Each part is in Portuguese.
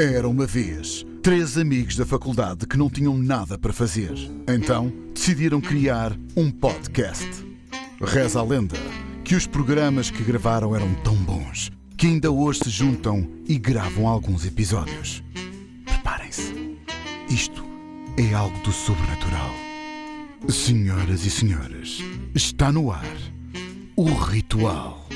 Era uma vez três amigos da faculdade que não tinham nada para fazer. Então decidiram criar um podcast. Reza a lenda que os programas que gravaram eram tão bons que ainda hoje se juntam e gravam alguns episódios. Preparem-se. Isto é algo do sobrenatural. Senhoras e senhores, está no ar o ritual.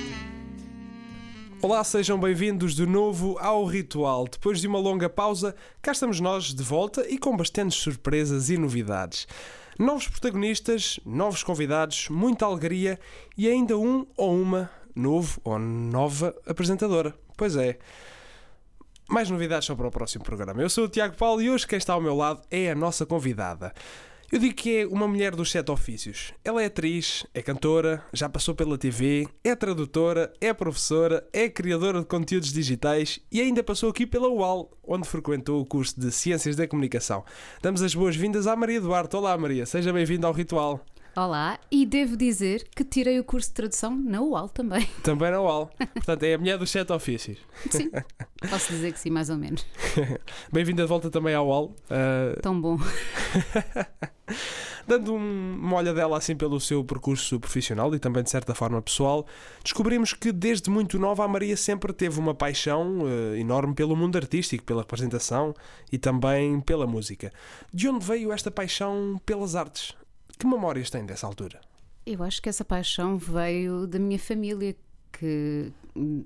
Olá, sejam bem-vindos de novo ao Ritual. Depois de uma longa pausa, cá estamos nós de volta e com bastantes surpresas e novidades. Novos protagonistas, novos convidados, muita alegria e ainda um ou uma novo ou nova apresentadora. Pois é. Mais novidades só para o próximo programa. Eu sou o Tiago Paulo e hoje quem está ao meu lado é a nossa convidada. Eu digo que é uma mulher dos sete ofícios. Ela é atriz, é cantora, já passou pela TV, é tradutora, é professora, é criadora de conteúdos digitais e ainda passou aqui pela UAL, onde frequentou o curso de Ciências da Comunicação. Damos as boas-vindas à Maria Duarte. Olá, Maria, seja bem-vinda ao Ritual. Olá, e devo dizer que tirei o curso de tradução na UAL também. Também na UAL. Portanto, é a mulher dos sete ofícios. Sim, posso dizer que sim, mais ou menos. Bem-vinda de volta também à UAL. Uh... Tão bom. Dando um, uma olhadela assim pelo seu percurso profissional e também de certa forma pessoal, descobrimos que desde muito nova a Maria sempre teve uma paixão uh, enorme pelo mundo artístico, pela representação e também pela música. De onde veio esta paixão pelas artes? Que memórias tem dessa altura? Eu acho que essa paixão veio da minha família, que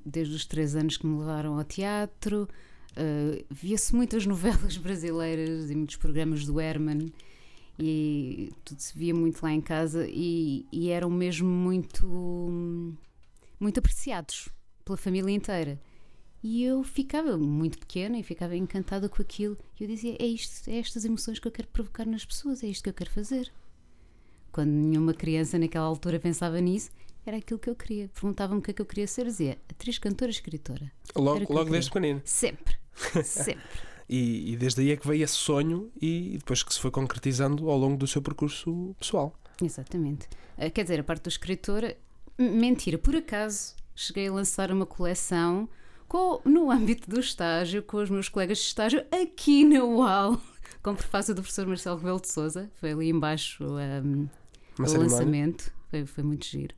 desde os três anos que me levaram ao teatro, uh, via-se muitas novelas brasileiras e muitos programas do Herman e tudo se via muito lá em casa e, e eram mesmo muito muito apreciados pela família inteira. E eu ficava muito pequena e ficava encantada com aquilo. E eu dizia: é isto, é estas emoções que eu quero provocar nas pessoas, é isto que eu quero fazer. Quando nenhuma criança naquela altura pensava nisso, era aquilo que eu queria. Perguntavam-me o que é que eu queria ser, dizia atriz, cantora, escritora. Logo, logo desde pequenino. Sempre, sempre. e, e, desde aí é que veio esse sonho e depois que se foi concretizando ao longo do seu percurso pessoal. Exatamente. Eh, quer dizer, a parte do escritora, mentira, por acaso cheguei a lançar uma coleção com, no âmbito do estágio, com os meus colegas de estágio aqui na UAL, com prefácio do professor Marcelo Rebelo de Souza. Foi ali embaixo um, o lançamento. Foi, foi muito giro.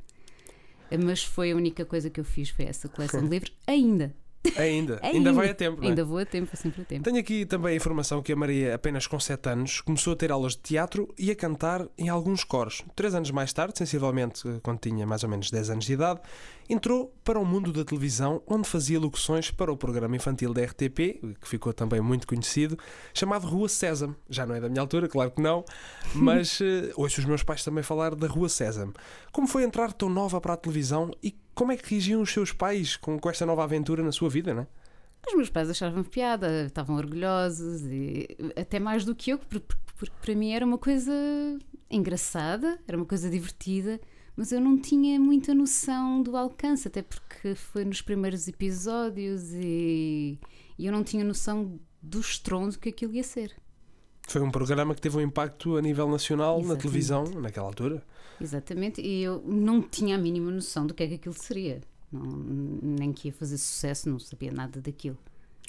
Mas foi a única coisa que eu fiz, foi essa coleção de livros, ainda. Ainda, ainda vai a tempo. É? Ainda vou a tempo, sempre a tempo. Tenho aqui também a informação que a Maria, apenas com 7 anos, começou a ter aulas de teatro e a cantar em alguns coros. Três anos mais tarde, sensivelmente quando tinha mais ou menos 10 anos de idade, entrou para o mundo da televisão, onde fazia locuções para o programa infantil da RTP, que ficou também muito conhecido, chamado Rua Sésamo. Já não é da minha altura, claro que não, mas uh, ouço os meus pais também falar da Rua Sésamo. Como foi entrar tão nova para a televisão e como é que reagiam os seus pais com, com esta nova aventura na sua vida, não é? Os meus pais achavam piada, estavam orgulhosos e até mais do que eu, porque, para mim era uma coisa engraçada, era uma coisa divertida, mas eu não tinha muita noção do alcance, até porque foi nos primeiros episódios e, e eu não tinha noção do estrondo que aquilo ia ser. Foi um programa que teve um impacto a nível nacional Exatamente. na televisão naquela altura. Exatamente, e eu não tinha a mínima noção do que é que aquilo seria. Não, nem que ia fazer sucesso, não sabia nada daquilo.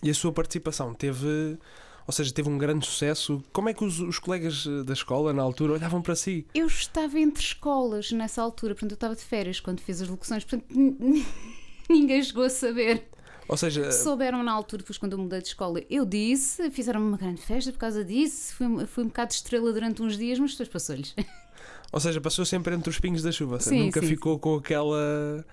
E a sua participação teve, ou seja, teve um grande sucesso. Como é que os, os colegas eh, da escola na altura olhavam para si? Eu estava entre escolas nessa altura, portanto eu estava de férias quando fiz as locuções, portanto ninguém chegou a saber. Ou seja, souberam na altura, depois quando eu mudei de escola, eu disse, fizeram uma grande festa por causa disso, fui, fui um bocado de estrela durante uns dias, mas depois passou-lhes. Ou seja, passou sempre entre os pingos da chuva, sim, nunca sim, ficou sim. com aquela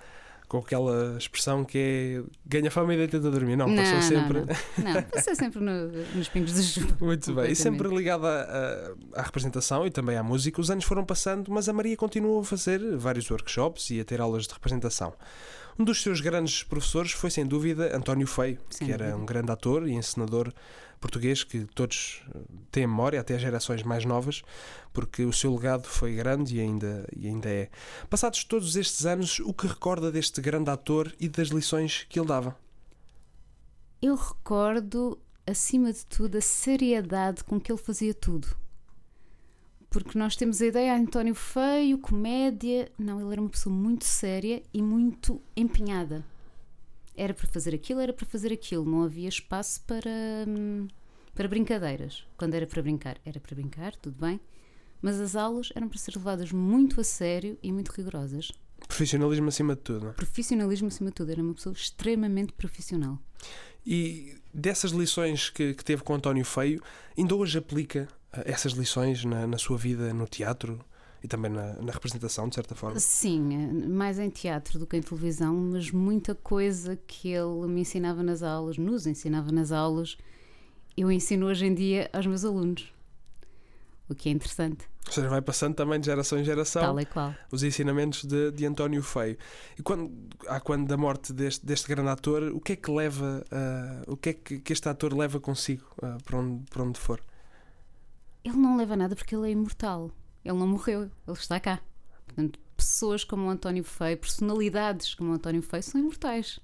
com aquela expressão que é ganha fama e deita a dormir. Não, passou não, sempre. Não, não. passou sempre no, nos pingos da chuva. Muito bem. E sempre ligada à, à, representação e também à música, os anos foram passando, mas a Maria continuou a fazer vários workshops e a ter aulas de representação. Um dos seus grandes professores foi, sem dúvida, António Feio, que era um grande ator e encenador português que todos eh, têm memória, até as gerações mais novas, porque o seu legado foi grande e ainda, e ainda é. Passados todos estes anos, o que recorda deste grande ator e das lições que ele dava? Eu recordo, acima de tudo, a seriedade com que ele fazia tudo porque nós temos a ideia, António Feio, comédia. Não, ele era uma pessoa muito séria e muito empenhada. Era para fazer aquilo, era para fazer aquilo. Não havia espaço para, hum, para brincadeiras. Quando era para brincar, era para brincar, tudo bem. Mas as aulas eram para ser levadas muito a sério e muito rigorosas. Profissionalismo acima de tudo. não? Profissionalismo acima de tudo. Era uma pessoa extremamente profissional. E dessas lições que, que teve com António Feio, ainda hoje aplica essas lições na, na sua vida no teatro e também na, na representação, de certa forma? Sim, mais em teatro do que em televisão, mas muita coisa que ele me ensinava nas aulas, nos ensinava nas aulas, eu ensino hoje em dia aos meus alunos. O que é interessante, Ou seja, vai passando também de geração em geração tal e qual. os ensinamentos de, de António Feio. E quando, há quando da morte deste, deste grande ator, o que é que leva, ah, o que é que, que este ator leva consigo ah, para, onde, para onde for? Ele não leva nada porque ele é imortal. Ele não morreu, ele está cá. Portanto, pessoas como o António Feio, personalidades como o António Feio, são imortais.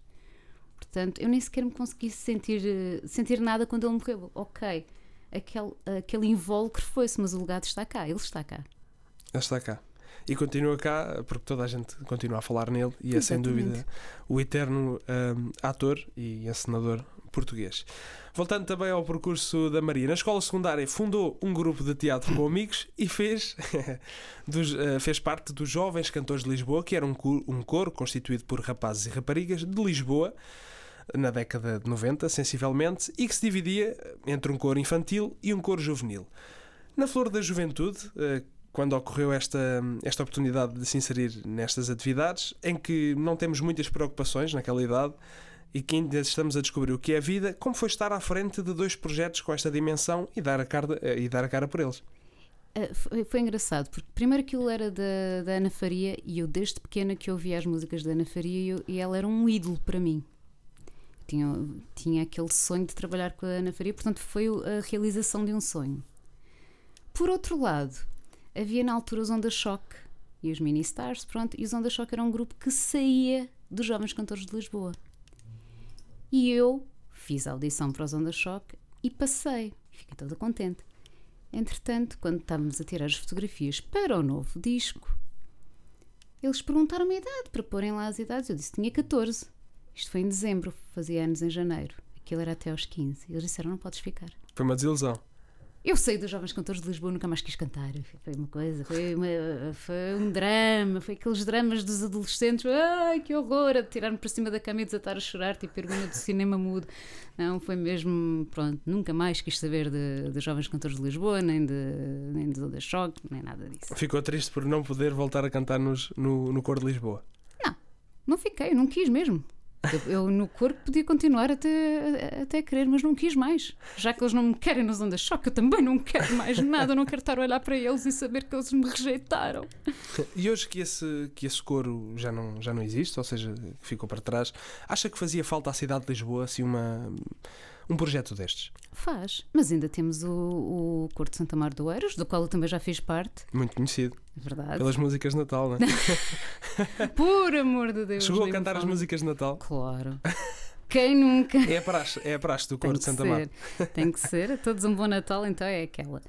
Portanto, eu nem sequer me consegui sentir, eh, sentir nada quando ele morreu. Ok, aquele, aquele invólucro foi-se, mas o legado está cá, ele está cá. Ele está cá. E continua cá, porque toda a gente continua a falar nele, e é sem Exatamente. dúvida o eterno ah, ator e encenador português. Voltando também ao percurso da Maria, na escola secundária fundou um grupo de teatro com amigos e fez, dos, ah, fez parte dos Jovens Cantores de Lisboa, que era um um coro constituído por rapazes e raparigas de Lisboa, na década de 90, sensivelmente, e que se dividia entre um coro infantil e um coro juvenil. Na flor da juventude, eh, quando ocorreu esta, esta oportunidade de se inserir nestas atividades, em que não temos muitas preocupações naquela idade e que ainda estamos a descobrir o que é a vida, como foi estar à frente de dois projetos com esta dimensão e dar a cara, eh, e dar a cara por eles? Ah, foi, foi engraçado, porque primeiro aquilo era da, da Ana Faria e eu desde pequena que ouvia as músicas da Ana Faria e, eu- e ela era um ídolo para mim. Tinha, tinha aquele sonho de trabalhar com a Ana Faria, portanto foi a realização de um sonho. Por outro lado, havia na altura os Onda Choque e os Mini Stars, pronto, e os Onda Choque era um grupo que saía dos Jovens Cantores de Lisboa. E eu fiz a audição para os Onda Choque e passei. Fiquei toda contente. Entretanto, quando estávamos a tirar as fotografias para o novo disco, eles perguntaram-me a idade para porem lá as idades. Eu disse que tinha 14. Isto foi em dezembro, fazia anos em janeiro. Aquilo era até aos 15. Eles disseram: não podes ficar. Foi uma desilusão. Eu saí dos Jovens Cantores de Lisboa, nunca mais quis cantar. Foi uma coisa, foi, uma- foi um drama, foi aqueles dramas dos adolescentes. Ai, que horror! A tirar-me para cima da cama e desatar a chorar, tipo Pergunta do cinema mudo. Não, foi mesmo, pronto, nunca mais quis saber de, de Jovens Cantores de Lisboa, nem de, nem de Onda Choque, nem nada disso. Ficou triste por não poder voltar a cantar nos, no, no Coro de Lisboa. Não fiquei, não quis mesmo. Eu, eu no corpo podia continuar até, até querer, mas não quis mais. Já que eles não me querem nas ondas choque, eu também não quero mais nada. Eu não quero estar a olhar para eles e saber que eles me rejeitaram. E hoje que esse, que esse coro já não, já não existe, ou seja, ficou para trás, acha que fazia falta à cidade de Lisboa assim, uma, um projeto destes? Faz. Mas ainda temos o, o Coro de Santa Mar do Eiros, do qual eu também já fiz parte. Muito conhecido, É verdade. pelas músicas de Natal, não é? Por amor de Deus. Chegou a cantar as músicas de Natal. Claro. Quem nunca? É a praxe, é a praxe do Coro de Santa Mar. Tem que ser. A todos um bom Natal, então é aquela.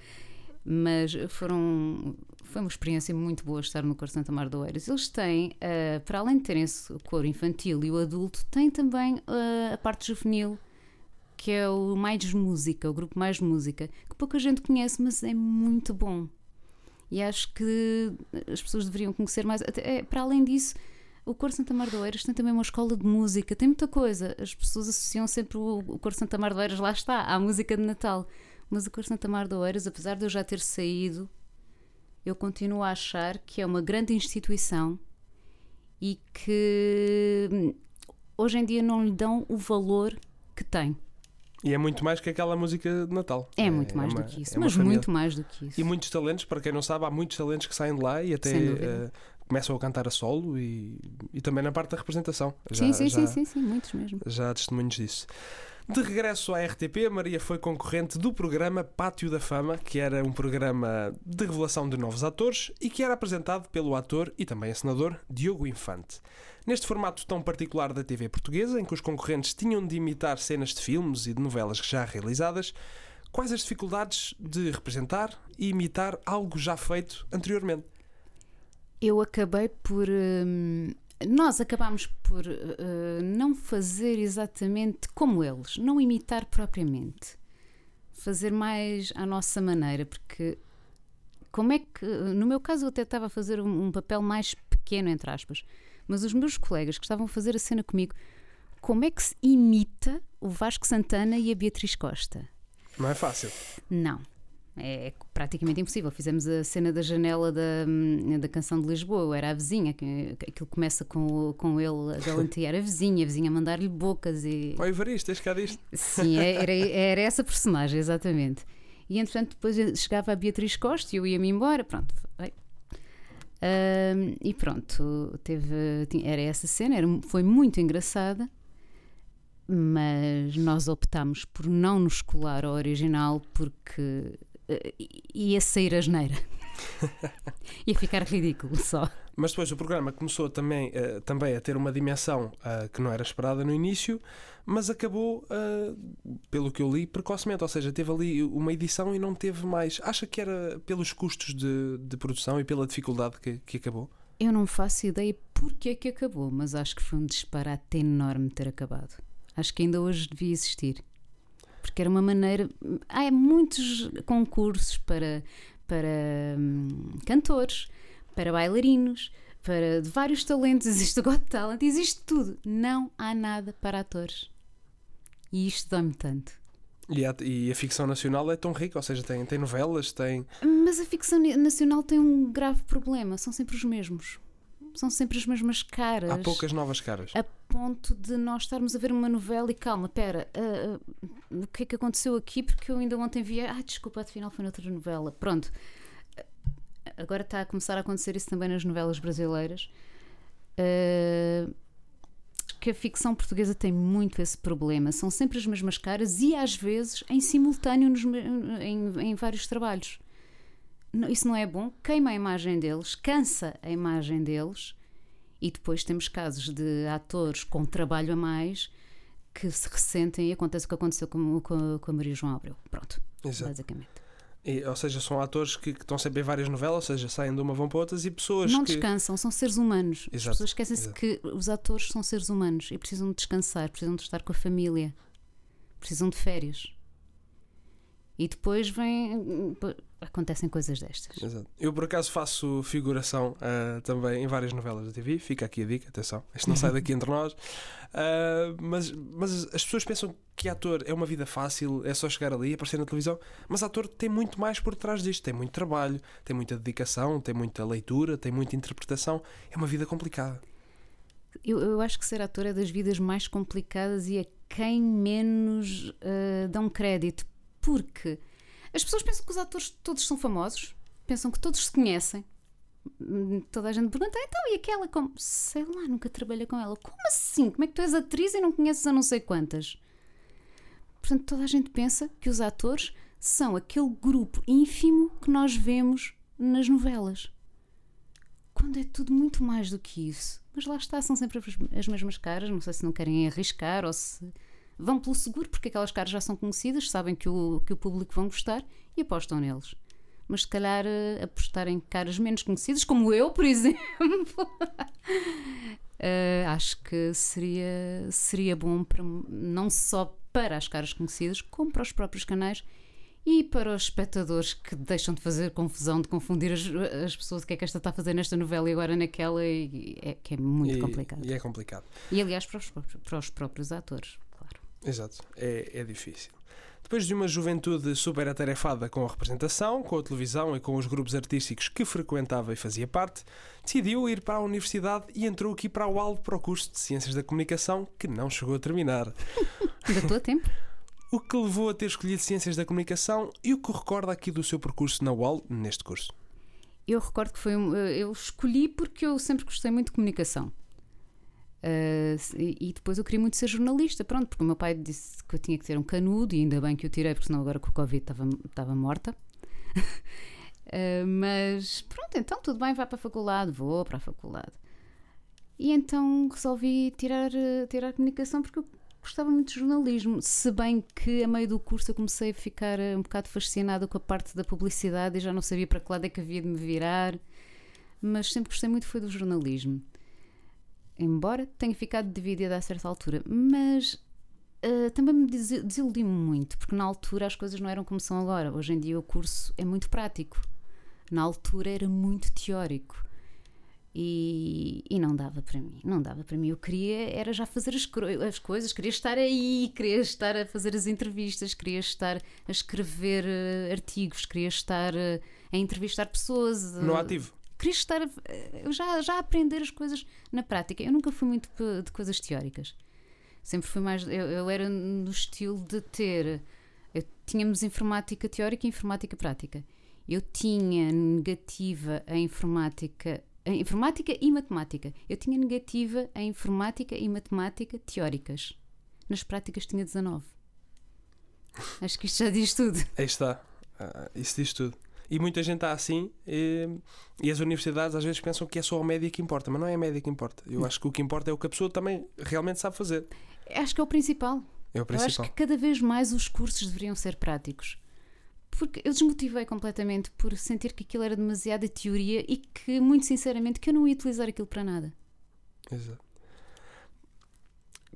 Mas foram. Foi uma experiência muito boa estar no Coro Santa Mar do Eiras. Eles têm, eh, para além de terem o coro infantil e o adulto, têm também eh, a parte juvenil, que é o Mais Música, o grupo Mais Música, que pouca gente conhece, mas é muito bom. E acho que as pessoas deveriam conhecer mais. Até, eh, para além disso, o Coro Santa Mar do Eiras tem também uma escola de música, tem muita coisa. As pessoas associam sempre o, o Coro Santa Mar do Eiras, lá está, à música de Natal. Mas o Coro Santa Mar do Eiras, apesar de eu já ter saído, eu continuo a achar que é uma grande instituição e que hum, hoje em dia não lhe dão o valor que tem. E é muito mais que aquela música de Natal. É, muito mais uma- do que isso, é mas família. muito mais do que isso. E muitos talentos, para quem não sabe, há muitos talentos que saem de lá e até eh, começam a cantar a solo e, e também na parte da representação. sim, sim, já, sim, sim, sim, muitos mesmo. Já há testemunhos disso. De regresso à RTP, Maria foi concorrente do programa Pátio da Fama, que era um programa de revelação de novos atores e que era apresentado pelo ator e também encenador Diogo Infante. Neste formato tão particular da TV portuguesa, em que os concorrentes tinham de imitar cenas de filmes e de novelas já realizadas, quais as dificuldades de representar e imitar algo já feito anteriormente? Eu acabei por hum, nós acabámos por uh, não fazer exatamente como eles, não imitar propriamente, fazer mais à nossa maneira, porque como é que, no meu caso, eu até estava a fazer um, um papel mais pequeno, entre aspas, mas os meus colegas que estavam a fazer a cena comigo, como é que se imita o Vasco Santana e a Beatriz Costa? Não é fácil. Não. É praticamente impossível. Fizemos a cena da janela da, hum, da canção de Lisboa, eu era a vizinha, que, aquilo começa com, com ele a galantear a vizinha, a vizinha a mandar-lhe bocas e. Oi, Varisto, tens cá disto? Sim, é, era, era essa personagem, exatamente. E entretanto, depois chegava a Beatriz Costa e eu ia-me embora, pronto. Um, e pronto, teve, era essa cena, era, foi muito engraçada mas nós optámos por não nos colar ao original porque uh, ia sair a geneira. ia ficar ridículo só. Mas depois o programa começou também, uh, também a ter uma dimensão uh, que não era esperada no início, mas acabou, pelo que eu li, precocemente. Ou seja, teve ali uma edição e não teve mais. Acha que era pelos custos de, de produção e pela dificuldade que, que acabou? Eu não faço ideia porque é que acabou, mas acho que foi um disparate enorme ter acabado. Acho que ainda hoje devia existir. Porque era uma maneira. Há muitos concursos para, para hum, cantores, para bailarinos, para de vários talentos. Existe o Got Talent, existe tudo. Não há nada para atores. E isto dá-me tanto. E a, e a, ficção nacional é tão rica, ou seja, tem, tem novelas, tem. Mas a ficção nacional tem um grave problema: são sempre os mesmos são sempre as mesmas caras. Há poucas novas caras. A ponto de nós estarmos a ver uma novela e calma, pera, uh, uh, o que é que aconteceu aqui? Porque eu ainda ontem vi, ah, desculpa, afinal foi noutra novela. Pronto. Agora está a começar a acontecer isso também nas novelas brasileiras. Uh, que a ficção portuguesa tem muito esse problema. São sempre as mesmas caras e às vezes em simultâneo nos, em, em vários trabalhos isso não é bom, queima a imagem deles, cansa a imagem deles, e depois temos casos de atores com trabalho a mais que se ressentem e acontece o que aconteceu com, com, com a Maria João Abreu. Pronto, Exato. basicamente. E, ou seja, são atores que, que, estão sempre em várias novelas, ou seja, saem de uma vão para outras e pessoas não que... descansam, são seres humanos. Exato, As pessoas esquecem-se que os atores são seres humanos e precisam de descansar, precisam de estar com a família, precisam de férias. E depois vem. acontecem coisas destas. Exato. Eu por acaso faço figuração uh, também em várias novelas da TV, fica aqui a dica, atenção, isto não sai daqui entre nós. Uh, mas, mas as pessoas pensam que ator é uma vida fácil, é só chegar ali, aparecer na televisão, mas ator tem muito mais por trás disto, tem muito trabalho, tem muita dedicação, tem muita leitura, tem muita interpretação, é uma vida complicada. Eu, eu acho que ser ator é das vidas mais complicadas e a quem menos uh, dão crédito porque as pessoas pensam que os atores todos são famosos, pensam que todos se conhecem. Toda a gente pergunta, então, e aquela como? Sei lá, nunca trabalhei com ela. Como assim? Como é que tu és atriz e não conheces a não sei quantas? Portanto, toda a gente pensa que os atores são aquele grupo ínfimo que nós vemos nas novelas. Quando é tudo muito mais do que isso. Mas lá está, são sempre as mesmas caras. Não sei se não querem arriscar ou se vão pelo seguro, porque aquelas caras já são conhecidas, sabem que o, que o público vão gostar e apostam neles. Mas se calhar uh, apostar em caras menos conhecidas, como eu, por exemplo, uh, acho que seria, seria bom para, não só para as caras conhecidas, como para os próprios canais e para os espectadores que deixam de fazer confusão, de confundir as, as pessoas, o que é que esta está a fazer nesta novela e agora naquela, e é, que é muito e, complicado. E é complicado. E aliás, para os, para os próprios atores. Exato, é, é difícil. Depois de uma juventude super atarefada com a representação, com a televisão e com os grupos artísticos que frequentava e fazia parte, decidiu ir para a universidade e entrou aqui para o ALB para o curso de Ciências da Comunicação, que não chegou a terminar. Ainda estou a tempo. O que levou a ter escolhido Ciências da Comunicação e o que recorda aqui do seu percurso na UAL neste curso? Eu recordo que foi. Eu escolhi porque eu sempre gostei muito de comunicação. Uh, e depois eu queria muito ser jornalista, pronto, porque o meu pai disse que eu tinha que ter um canudo e ainda bem que eu tirei, porque senão agora com o Covid estava, estava morta. uh, mas pronto, então tudo bem, vai para a faculdade, vou para a faculdade. E então resolvi tirar, tirar comunicação porque eu gostava muito de jornalismo, se bem que a meio do curso eu comecei a ficar um bocado fascinada com a parte da publicidade e já não sabia para que lado é que havia de me virar, mas sempre gostei muito foi do jornalismo. Embora tenha ficado dividida a certa altura, mas uh, também me desiludi muito, porque na altura as coisas não eram como são agora. Hoje em dia o curso é muito prático, na altura era muito teórico. E, e, não dava para mim, não dava para mim. Eu queria era já fazer as, as, coisas, queria estar aí, queria estar a fazer as entrevistas, queria estar a escrever uh, artigos, queria estar uh, a entrevistar pessoas. No ativo. Queria estar a, já, já a aprender as coisas na prática. Eu nunca fui muito de coisas teóricas. Sempre fui mais. Eu, eu era no estilo de ter. Eu, tínhamos informática teórica e informática prática. Eu tinha negativa a informática em informática e matemática. Eu tinha negativa em informática e matemática teóricas. Nas práticas tinha 19. Acho que isto já diz tudo. Aí está. Uh, isso diz tudo. E muita gente está assim e, e, as universidades às vezes pensam que é só a média que importa, mas não é a média que importa. Eu acho que o que importa é o que a pessoa também realmente sabe fazer. Acho que é o principal. É o principal. Eu acho que cada vez mais os cursos deveriam ser práticos porque eu desmotivei completamente por sentir que aquilo era demasiada teoria e que, muito sinceramente, que eu não ia utilizar aquilo para nada. Exato.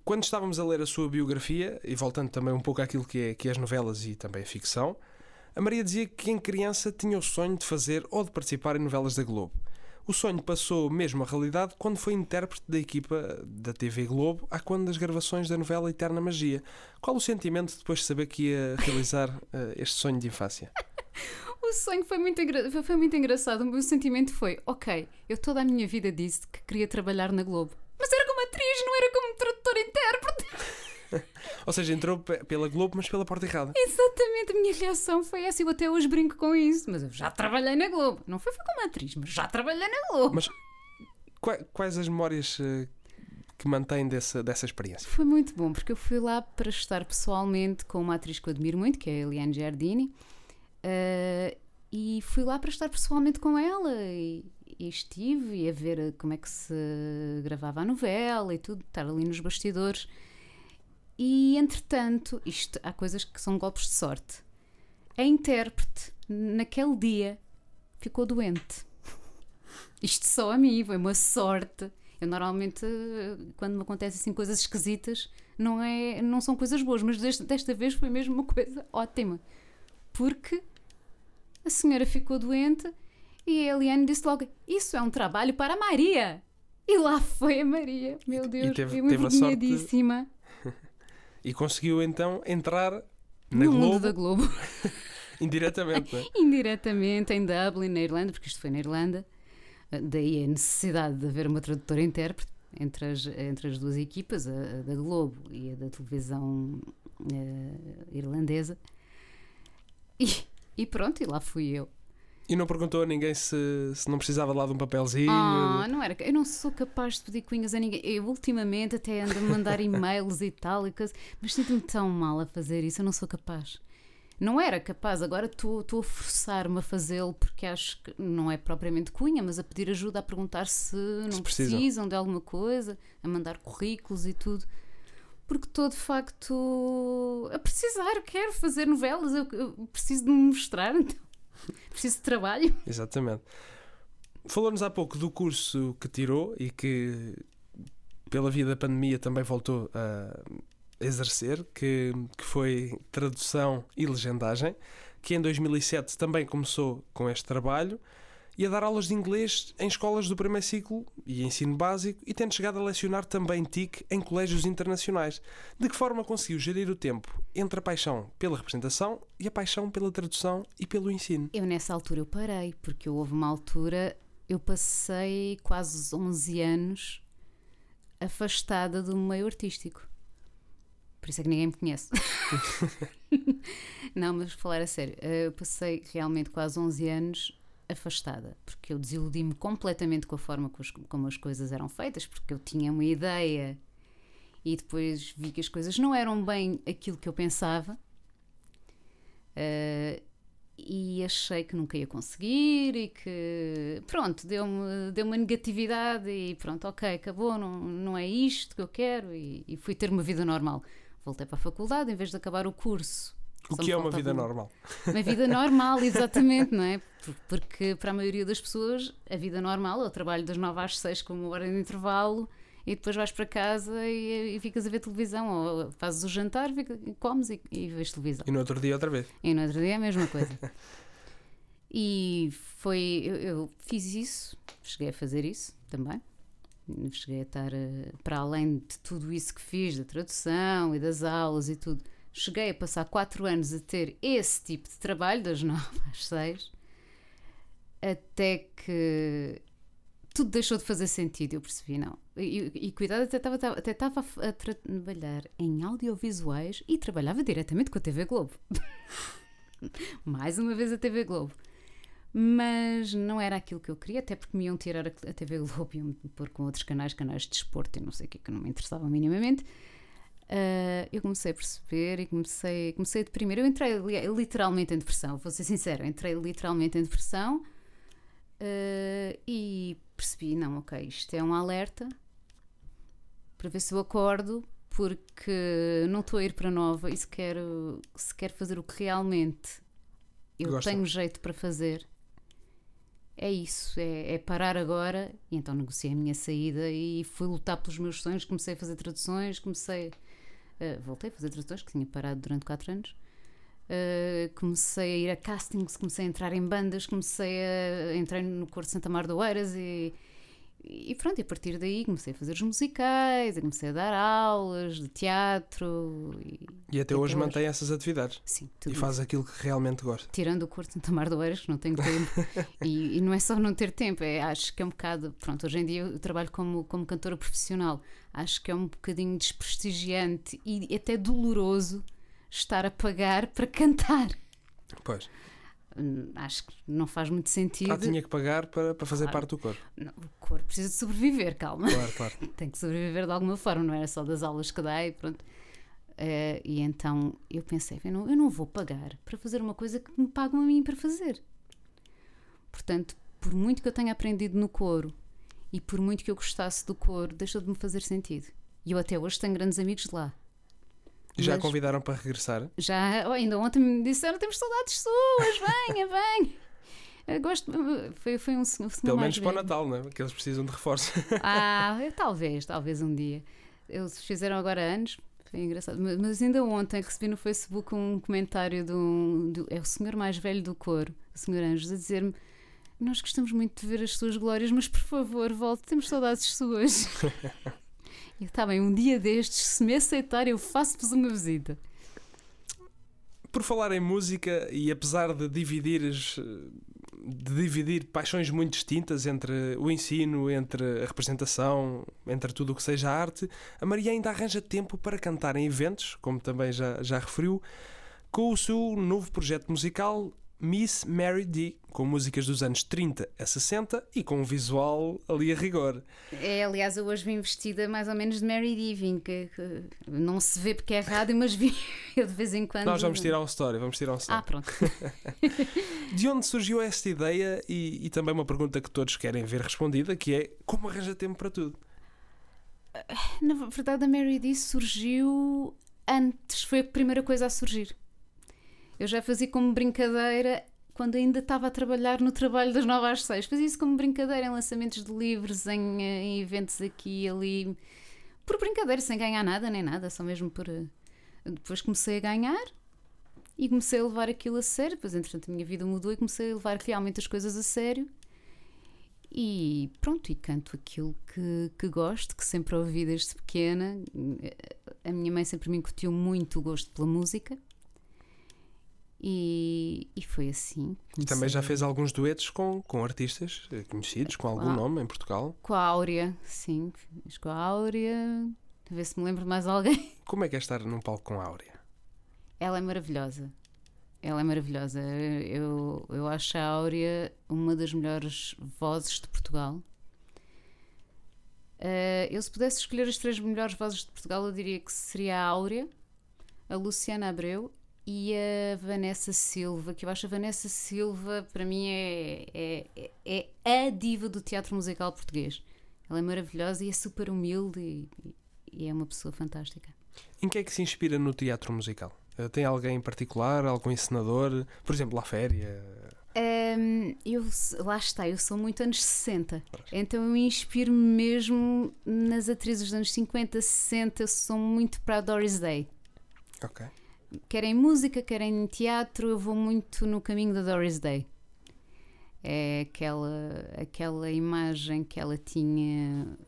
Quando estávamos a ler a sua biografia, e voltando também um pouco àquilo que é, que é as novelas e também a ficção, a Maria dizia que em criança tinha o sonho de fazer ou de participar em novelas da Globo. O sonho passou mesmo à realidade quando foi intérprete da equipa da TV Globo há quando das gravações da novela Eterna Magia. Qual o sentimento depois de saber que ia realizar uh, este sonho de infância? o sonho foi muito, foi muito engraçado. O meu sentimento foi: ok, eu toda a minha vida disse que queria trabalhar na Globo, mas era como atriz, não era como tradutor intérprete. Ou seja, entrou pela Globo, mas pela porta errada. Exatamente, a minha reação foi essa. Eu até hoje brinco com isso. Mas eu já trabalhei na Globo. Não foi, como atriz, mas já trabalhei na Globo. Mas quais as memórias eh, que mantém dessa, dessa experiência? Foi muito bom, porque eu fui lá para estar pessoalmente com uma atriz que eu admiro muito, que é a Eliane Giardini. Uh, e fui lá para estar pessoalmente com ela e, e, estive e a ver como é que se gravava a novela e tudo, estar ali nos bastidores. E entretanto, isto há coisas que são golpes de sorte. A intérprete, naquele dia, ficou doente. Isto só a mim, foi uma sorte. Eu normalmente, quando me acontecem assim coisas esquisitas, não, é, não são coisas boas, mas desta, desta vez foi mesmo uma coisa ótima. Porque a senhora ficou doente e a Eliane disse logo: Isso é um trabalho para a Maria. E lá foi a Maria. Meu Deus, e teve, eu envergonhadíssima. Sorte e conseguiu então entrar na no Globo. mundo da Globo. Indiretamente, não é? Indiretamente, em Dublin, na Irlanda, porque isto foi na Irlanda. Daí a necessidade de haver uma tradutora intérprete entre as, entre as duas equipas, a, a da Globo e a da televisão uh, irlandesa. E, e pronto, e lá fui eu. E não perguntou a ninguém se, se não precisava lá de um papelzinho? Ah, não era. Eu não sou capaz de pedir cunhas a ninguém. Eu ultimamente até ando a mandar e-mails e tal, e coisa, mas sinto-me tão mal a fazer isso. Eu não sou capaz. Não era capaz, agora estou a forçar-me a fazê-lo porque acho que não é propriamente cunha, mas a pedir ajuda, a perguntar se não se precisam. precisam de alguma coisa, a mandar currículos e tudo porque estou de facto a precisar, quero fazer novelas, eu, eu preciso de me mostrar. Então, Preciso de trabalho. Exatamente. Falou-nos há pouco do curso que tirou e que, pela vida da pandemia, também voltou a exercer, que, que foi tradução e legendagem, que em 2007 também começou com este trabalho e a dar aulas de inglês em escolas do primeiro ciclo e ensino básico e tendo chegado a lecionar também TIC em colégios internacionais. De que forma conseguiu gerir o tempo entre a paixão pela representação e a paixão pela tradução e pelo ensino? Eu nessa altura eu parei, porque houve uma altura, eu passei quase 11 anos afastada do meio artístico. Por isso é que ninguém me conhece. Não, mas falar a sério, eu passei realmente quase 11 anos afastada, porque eu desiludi-me completamente com a forma como as coisas eram feitas, porque eu tinha uma ideia e depois vi que as coisas não eram bem aquilo que eu pensava. Uh, e achei que nunca ia conseguir e que pronto, deu-me deu uma negatividade e pronto, ok, acabou, não, não é isto que eu quero e, e fui ter uma vida normal. Voltei para a faculdade, em vez de acabar o curso, o que é uma vida normal? Uma vida normal, exatamente, não é? Porque para a maioria das pessoas, a vida normal é o trabalho das 9 às 6 com uma hora de intervalo e depois vais para casa e, e ficas a ver televisão, ou fazes o jantar, fica, comes e, e vês televisão. E no outro dia outra vez. E no outro dia é a mesma coisa. e foi. Eu, eu fiz isso, cheguei a fazer isso também. Cheguei a estar eh, para além de tudo isso que fiz, da tradução e das aulas e tudo. Cheguei a passar quatro anos a ter esse tipo de trabalho, das nove às seis, até que tudo deixou de fazer sentido, eu percebi, não. E, e cuidado, até estava, até estava a trabalhar em audiovisuais e trabalhava diretamente com a TV Globo. Mais uma vez a TV Globo. Mas não era aquilo que eu queria, até porque me iam tirar a, TV Globo e iam pôr com outros canais, canais de desporto e não sei o que, que não me interessavam minimamente. Uh, eu comecei a perceber e comecei, comecei a deprimir. Eu entrei literalmente em depressão, vou ser sincera, entrei literalmente em depressão uh, e percebi: não, ok, isto é um alerta para ver se eu acordo, porque não estou a ir para nova e se quero, se quero fazer o que realmente eu Gosta. tenho jeito para fazer. É isso, é, é, parar agora. E então negociei a minha saída e fui lutar pelos meus sonhos. Comecei a fazer traduções, comecei. Uh, voltei a fazer traduções, que tinha parado durante 4 anos. Uh, comecei a ir a castings, comecei a entrar em bandas, comecei a. Entrei no Coro de Santa Mar do Oeiras e, e pronto, e a partir daí comecei a fazer os musicais, comecei a dar aulas de teatro. E, e até, hoje, hoje mantém essas atividades. Sim, tudo E faz isso. aquilo que realmente gosta. Tirando o Coro de Santa Mar do Oeiras, que não tenho tempo. e, e, não é só não ter tempo, é, acho que é um bocado. Pronto, hoje em dia eu trabalho como, como cantora profissional. Acho que é um bocadinho desprestigiante e até doloroso estar a pagar para cantar. Pois. Hum, acho que não faz muito sentido. Ah, tinha que pagar para, para fazer claro. parte do corpo. Não, o corpo precisa de sobreviver, calma. Claro, claro. Tem que sobreviver de alguma forma, não era só das aulas que dei, pronto. Uh, e então eu pensei, eu não, eu não vou pagar para fazer uma coisa que me pagam a mim para fazer. Portanto, por muito que eu tenha aprendido no coro e por muito que eu gostasse do coro, deixou de me fazer sentido. E eu até hoje tenho grandes amigos lá. Já Mas convidaram para regressar? Já, oh, ainda ontem me disseram: temos saudades suas, venha, venha. Gosto, foi, foi um, um Pelo menos para o Natal, não é? Que eles precisam de reforço. Ah, talvez, talvez um dia. Eles fizeram agora anos, foi engraçado. Mas ainda ontem recebi no Facebook um comentário do, do é o senhor mais velho do coro, o senhor Anjos, a dizer-me: Nós gostamos muito de ver as suas glórias, mas por favor, volte, temos saudades suas. Está bem, um dia destes, se me aceitar, eu faço-vos uma visita. Por falar em música, e apesar de dividir, de dividir paixões muito distintas entre o ensino, entre a representação, entre tudo o que seja arte, a Maria ainda arranja tempo para cantar em eventos, como também já, já referiu, com o seu novo projeto musical Miss Mary D, com músicas dos anos 30 a 60 e com um visual ali a rigor. É, aliás, eu hoje vim vestida mais ou menos de Mary D, vim que, que não se vê porque é rádio, mas vim eu de vez em quando. Nós vamos tirar um story, vamos tirar um story. Ah, pronto. de onde surgiu esta ideia e, e também uma pergunta que todos querem ver respondida, que é como arranja tempo para tudo? Na verdade, a Mary D surgiu antes, foi a primeira coisa a surgir. Eu já fazia como brincadeira quando ainda estava a trabalhar no trabalho das 9 às 6. Fazia isso como brincadeira em lançamentos de livros, em, eh, em eventos aqui e ali. Por brincadeira, sem ganhar nada nem nada, só mesmo por. Eh, depois comecei a ganhar e comecei a levar aquilo a sério. Depois, entretanto, a minha vida mudou e comecei a levar realmente as coisas a sério. E pronto, e canto aquilo que, que gosto, que sempre ouvi desde pequena. A minha mãe sempre me incutiu muito o gosto pela música. E, e foi assim. E também já fez alguns duetos com, com artistas eh, conhecidos, com algum nome em Portugal? Com a Áurea, sim. Fiz com a Áurea. A ver se me lembro mais alguém. Como é que é estar num palco com a Áurea? Ela é maravilhosa. Ela é maravilhosa. Eu, eu acho a Áurea uma das melhores vozes de Portugal. Uh, eu, se pudesse escolher as três melhores vozes de Portugal, eu diria que seria a Áurea, a Luciana Abreu e a Vanessa Silva, que eu acho a Vanessa Silva, para mim, é, é, é a diva do teatro musical português. Ela é maravilhosa e é super humilde e, e é uma pessoa fantástica. Em que é que se inspira no teatro musical? Eh, tem alguém em particular, algum encenador? Por exemplo, La Féria? Hum, eu, lá está, eu sou muito anos 60, então eu inspiro mesmo nas atrizes dos anos 50, 60. Eu sou muito para a Doris Day. Ok. Quer em música, quer em teatro, eu vou muito no caminho da Doris Day. É aquela, aquela imagem que ela tinha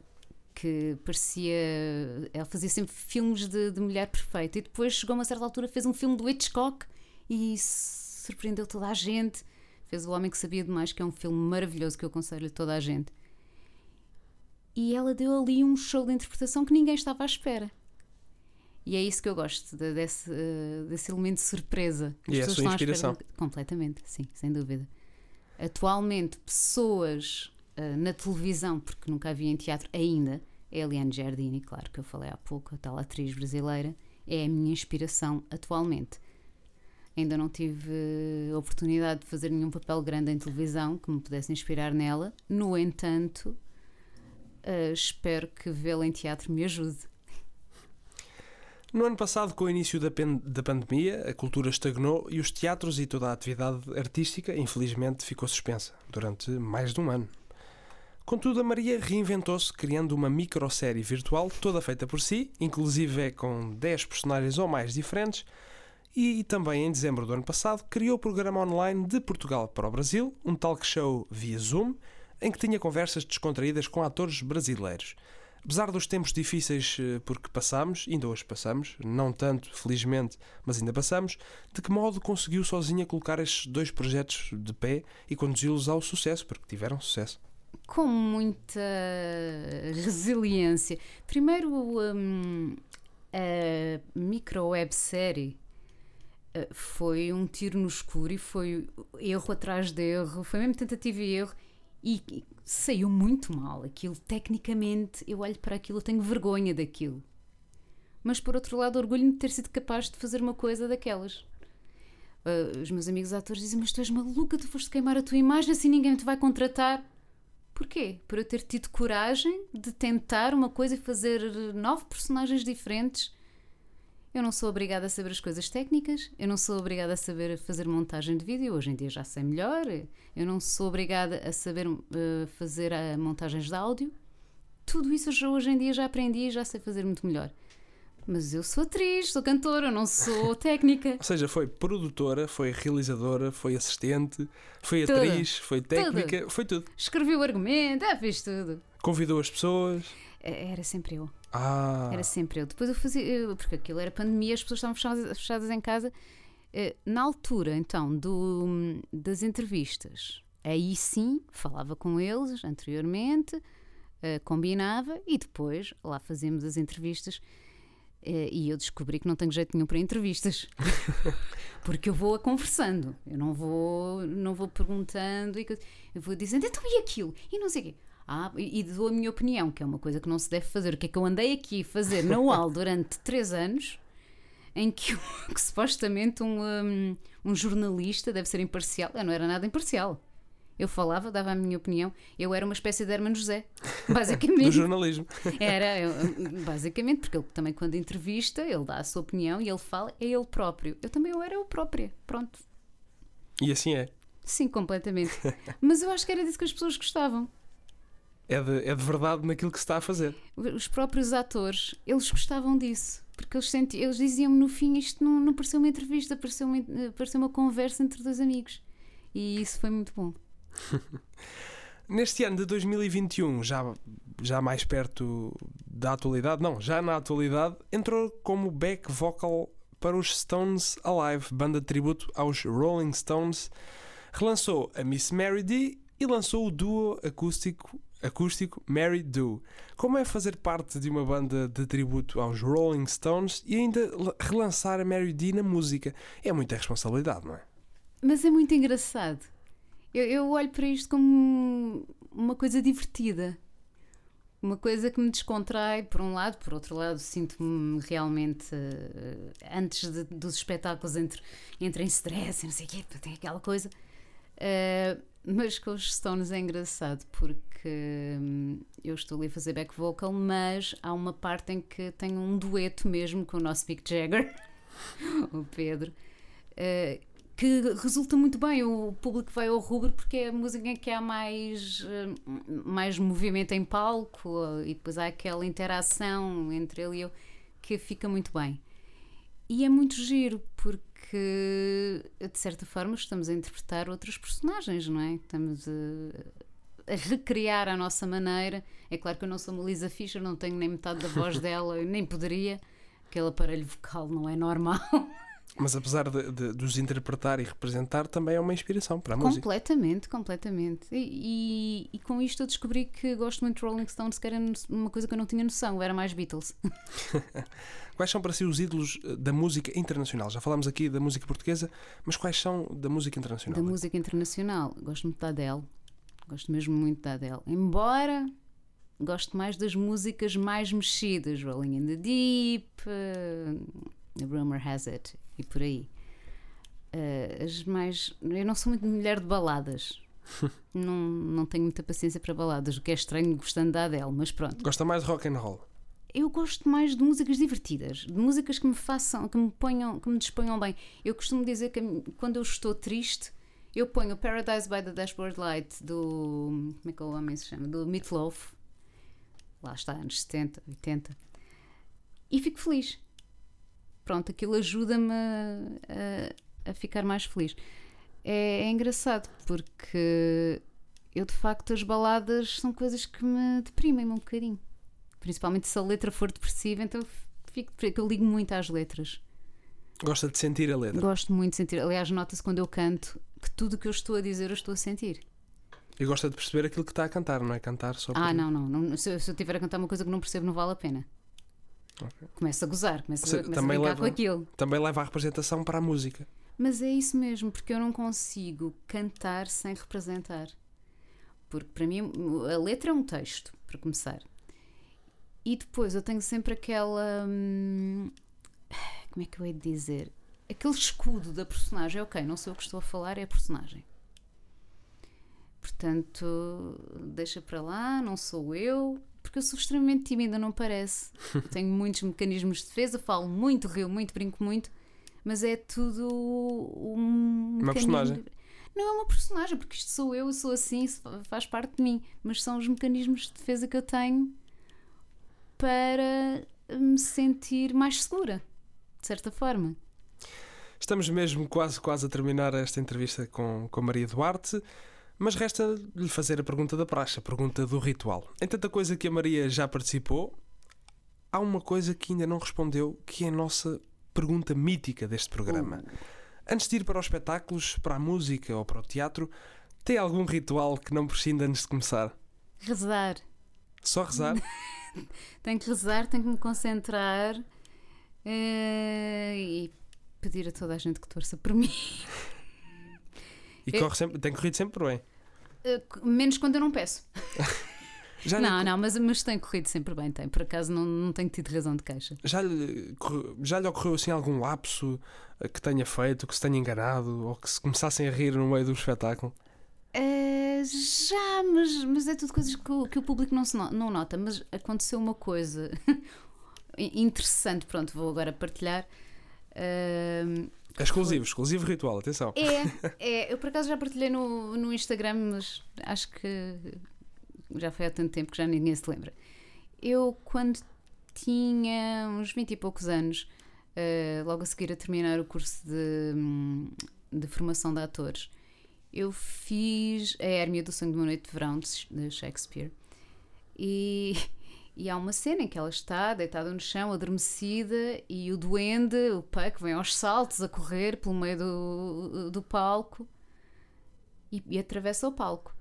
que parecia. Ela fazia sempre filmes de, de mulher perfeita e depois chegou a uma certa altura, fez um filme do Hitchcock e surpreendeu toda a gente. Fez O Homem que Sabia Demais, que é um filme maravilhoso que eu aconselho a toda a gente. E ela deu ali um show de interpretação que ninguém estava à espera. E é isso que eu gosto, de, desse, uh, desse elemento de surpresa. As e é a sua inspiração. completamente, sim, sem dúvida. Atualmente, pessoas uh, na televisão, porque nunca havia em teatro ainda, é a Eliane Giardini, claro que eu falei há pouco, a tal atriz brasileira, é a minha inspiração atualmente. Ainda não tive oportunidade de fazer nenhum papel grande em televisão que me pudesse inspirar nela. No entanto, uh, espero que vê-la em teatro me ajude. No ano passado, com o início da, da pandemia, a cultura estagnou e os teatros e toda a atividade artística, infelizmente, ficou suspensa durante mais de um ano. Contudo, a Maria reinventou-se, criando uma microsérie virtual toda feita por si, inclusive é com 10 personagens ou mais diferentes, e também em dezembro do ano passado criou o programa online de Portugal para o Brasil, um talk show via Zoom, em que tinha conversas descontraídas com atores brasileiros. Apesar dos tempos difíceis eh, por que passamos, ainda hoje passamos, não tanto, felizmente, mas ainda passamos, de que modo conseguiu sozinha colocar estes dois projetos de pé e conduzi-los ao sucesso, porque tiveram sucesso? Com muita resiliência. Primeiro, um, a micro websérie eh, foi um tiro no escuro e foi erro atrás de erro, foi mesmo tentativa e erro e saiu muito mal. Aquilo, tecnicamente, eu olho para aquilo, eu tenho vergonha daquilo. Mas por outro lado, orgulho-me de ter sido capaz de fazer uma coisa daquelas. Uh, os meus amigos atores dizem: Mas tu és maluca, tu foste queimar a tua imagem assim ninguém te vai contratar. Porquê? Por eu ter tido coragem de tentar uma coisa e fazer nove personagens diferentes eu não sou obrigada a saber as coisas técnicas, eu não sou obrigada a saber fazer montagem de vídeo, hoje em dia já sei melhor, eu não sou obrigada a saber uh, fazer uh, montagens de áudio. Tudo isso hoje em dia já aprendi e já sei fazer muito melhor. Mas eu sou atriz, sou cantora, não sou técnica. Ou seja, foi produtora, foi realizadora, foi assistente, foi tudo. atriz, foi técnica, tudo. foi tudo. Escrevi o argumento, ah, fez tudo. Convidou as pessoas. Era sempre eu. Ah. Era sempre eu. Depois eu fazia, porque aquilo era pandemia, as pessoas estavam fechadas, fechadas em casa. Eh, na altura, então, do, das entrevistas, aí sim falava com eles anteriormente, eh, combinava e depois lá fazíamos as entrevistas. Eh, e eu descobri que não tenho jeito nenhum para entrevistas porque eu vou a conversando, eu não vou, não vou perguntando, e eu vou dizendo então e aquilo, e não sei o quê. Ah, e dou a minha opinião, que é uma coisa que não se deve fazer. O que é que eu andei aqui a fazer na UAL durante três anos, em que, que supostamente um, um, um, jornalista deve ser imparcial. Eu não era nada imparcial. Eu falava, dava a minha opinião. Eu era uma espécie de Hermano José, basicamente. Do jornalismo. Era, eu, basicamente, porque ele também, quando entrevista, ele dá a sua opinião e ele fala, é ele próprio. Eu também eu era eu própria. Pronto. E assim é. Sim, completamente. Mas eu acho que era disso que as pessoas gostavam é de, é de verdade naquilo que se está a fazer. Os próprios atores, eles gostavam disso. Porque eles, senti, eles diziam-me no fim: isto não, não pareceu uma entrevista, pareceu uma, pareceu uma conversa entre dois amigos. E isso foi muito bom. Neste ano de 2021, já, já mais perto da atualidade, não, já na atualidade, entrou como back vocal para os Stones Alive, banda de tributo aos Rolling Stones. Relançou a Miss Mary D e lançou o duo acústico acústico Mary Do. Como é fazer parte de uma banda de tributo aos Rolling Stones e ainda relançar a Mary D na música? É muita responsabilidade, não é? Mas é muito engraçado. Eu, eu olho para isto como uma coisa divertida. Uma coisa que me descontrai, por um lado, por outro lado, sinto-me realmente, uh, antes de, dos espetáculos, entre, entre em stress, não sei o quê, tem aquela coisa. Uh, mas com os Stones é engraçado porque hum, eu estou ali a fazer back vocal, mas há uma parte em que tenho um dueto mesmo com o nosso Mick Jagger, o Pedro, uh, que resulta muito bem. O público vai ao rubro porque é a música em que há mais, eh, mais movimento em palco e depois há aquela interação entre ele e eu que fica muito bem. E é muito giro porque, de certa forma, estamos a interpretar outros personagens, não é? Estamos a, a recriar a nossa maneira. É claro que eu não sou uma Lisa Fischer, não tenho nem metade da voz dela, nem poderia. Aquele aparelho vocal não é normal. Mas apesar de, de, de, os interpretar e representar, também é uma inspiração para a completamente, música. Completamente, completamente. E, com isto eu descobri que gosto muito de Rolling Stones, que era uma coisa que eu não tinha noção, era mais Beatles. quais são para si os ídolos eh, da música internacional? Já falámos aqui da música portuguesa, mas quais são da música internacional? Da música internacional, gosto muito da Adele, gosto mesmo muito da Adele. Embora gosto mais das músicas mais mexidas, Rolling in the Deep. Uh, Rumor Has It e por aí. Uh, as mais. Eu não sou muito mulher de baladas. não, não tenho muita paciência para baladas, o que é estranho gostando da Adele, mas pronto. Gosta mais de rock and roll? Eu gosto mais de músicas divertidas, de músicas que me façam, que me ponham, que me disponham bem. Eu costumo dizer que quando eu estou triste, eu ponho Paradise by the Dashboard Light do. Como é que o homem se chama? Do Meatloaf. Lá está, anos 70, 80. E fico feliz pronto, aquilo ajuda-me a, a, ficar mais feliz. É, é, engraçado porque eu de facto as baladas são coisas que me deprimem um bocadinho. Principalmente se a letra for depressiva, então fico, eu ligo muito às letras. Gosta de sentir a letra? Gosto muito de sentir. Aliás, nota-se quando eu canto que tudo o que eu estou a dizer eu estou a sentir. E gosta de perceber aquilo que está a cantar, não é cantar só Ah, não, não. não se, eu, se eu estiver a cantar uma coisa que não percebo, não vale a pena. Okay. Começa a gozar, começa, Você, começa também a brincar leva, com aquilo. Também leva a representação para a música. Mas é isso mesmo, porque eu não consigo cantar sem representar. Porque para mim a letra é um texto, para começar. E depois eu tenho sempre aquela. Hum, como é que eu hei de dizer? Aquele escudo da personagem. Ok, não sei o que estou a falar, é a personagem. Portanto, deixa para lá, não sou eu, porque eu sou extremamente tímida, não parece. tenho muitos mecanismos de defesa, falo muito, rio muito, brinco muito, mas é tudo um. Uma personagem. Não é uma personagem, porque isto sou eu, eu sou assim, faz parte de mim, mas são os mecanismos de defesa que eu tenho para me sentir mais segura, de certa forma. Estamos mesmo quase, quase a terminar esta entrevista com, com Maria Duarte. Mas resta-lhe fazer a pergunta da praxe, a pergunta do ritual. Em tanta coisa que a Maria já participou, há uma coisa que ainda não respondeu, que é a nossa pergunta mítica deste programa. Uh. Antes de ir para os espetáculos, para a música ou para o teatro, tem algum ritual que não prescinda antes de começar? Rezar. Só rezar? tenho que rezar, tenho que me concentrar uh, e pedir a toda a gente que torça por mim. E corre sempre, tem corrido sempre bem. Uh, menos quando eu não peço. Já não, lhe... não, mas, mas tem corrido sempre bem, tem. Por acaso não, não tenho tido razão de queixa. Já lhe, já lhe ocorreu assim algum lapso eh, que tenha feito, que se tenha enganado ou que se começassem a rir no meio do espetáculo? Uh, já, mas, mas é tudo coisas que o, que o público não, se no, não nota. Mas aconteceu uma coisa interessante, pronto, vou agora partilhar. Uh, é exclusivo, exclusivo ritual, atenção. É, é, eu por acaso já partilhei no, no Instagram, mas acho que já foi há tanto tempo que já ninguém se lembra. Eu, quando tinha uns 20 e poucos anos, uh, logo a seguir a terminar o curso de, de formação de atores, eu fiz a Hérmia do Sangue de uma Noite de Verão de Shakespeare. E e há uma cena em que ela está deitada no chão, adormecida, e o duende, o Puck, vem aos saltos a correr pelo meio do, do palco e, e atravessa o palco.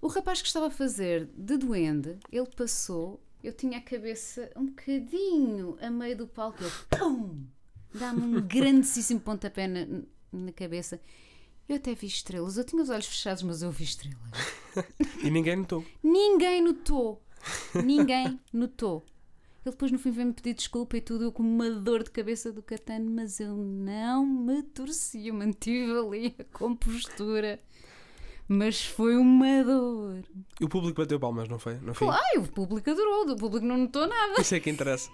O rapaz que estava a fazer de duende, ele passou, eu tinha a cabeça um bocadinho a meio do palco, ele pum! Dá-me um grandíssimo pontapé na, na cabeça. Eu até vi estrelas. Eu tinha os olhos fechados, mas eu vi estrelas. e ninguém notou. Ninguém notou. Ninguém notou. Ele depois no fim veio-me pedir desculpa e tudo, eu com uma dor de cabeça do catano, mas eu não me torci, eu mantive ali a compostura. Mas foi uma dor. E o público bateu palmas, não foi? No fim. Ai, o público adorou, o público não notou nada. Isso é que interessa.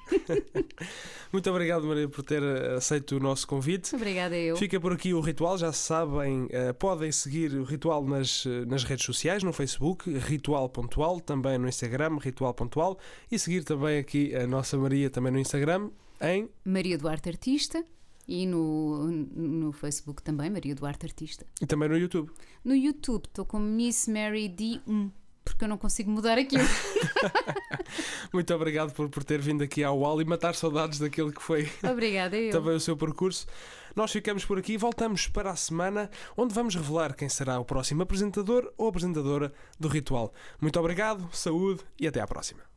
Muito obrigado, Maria, por ter eh, aceito o nosso convite. Obrigada eu. Fica por aqui o ritual, já sabem, eh, podem seguir o ritual nas, eh, nas redes sociais, no Facebook, Ritual Pontual, também no Instagram, Ritual Pontual, e seguir também aqui a nossa Maria também no Instagram, em Maria Duarte Artista e no, no Facebook também, Maria Duarte Artista. e também no YouTube. No YouTube estou com Miss Mary D1, porque eu não consigo mudar aquilo. Muito obrigado por, por ter vindo aqui ao UAL e matar saudades daquele que foi Obrigada eu. também o seu percurso. Nós ficamos por aqui e voltamos para a semana, onde vamos revelar quem será o próximo apresentador ou apresentadora do Ritual. Muito obrigado, saúde e até à próxima.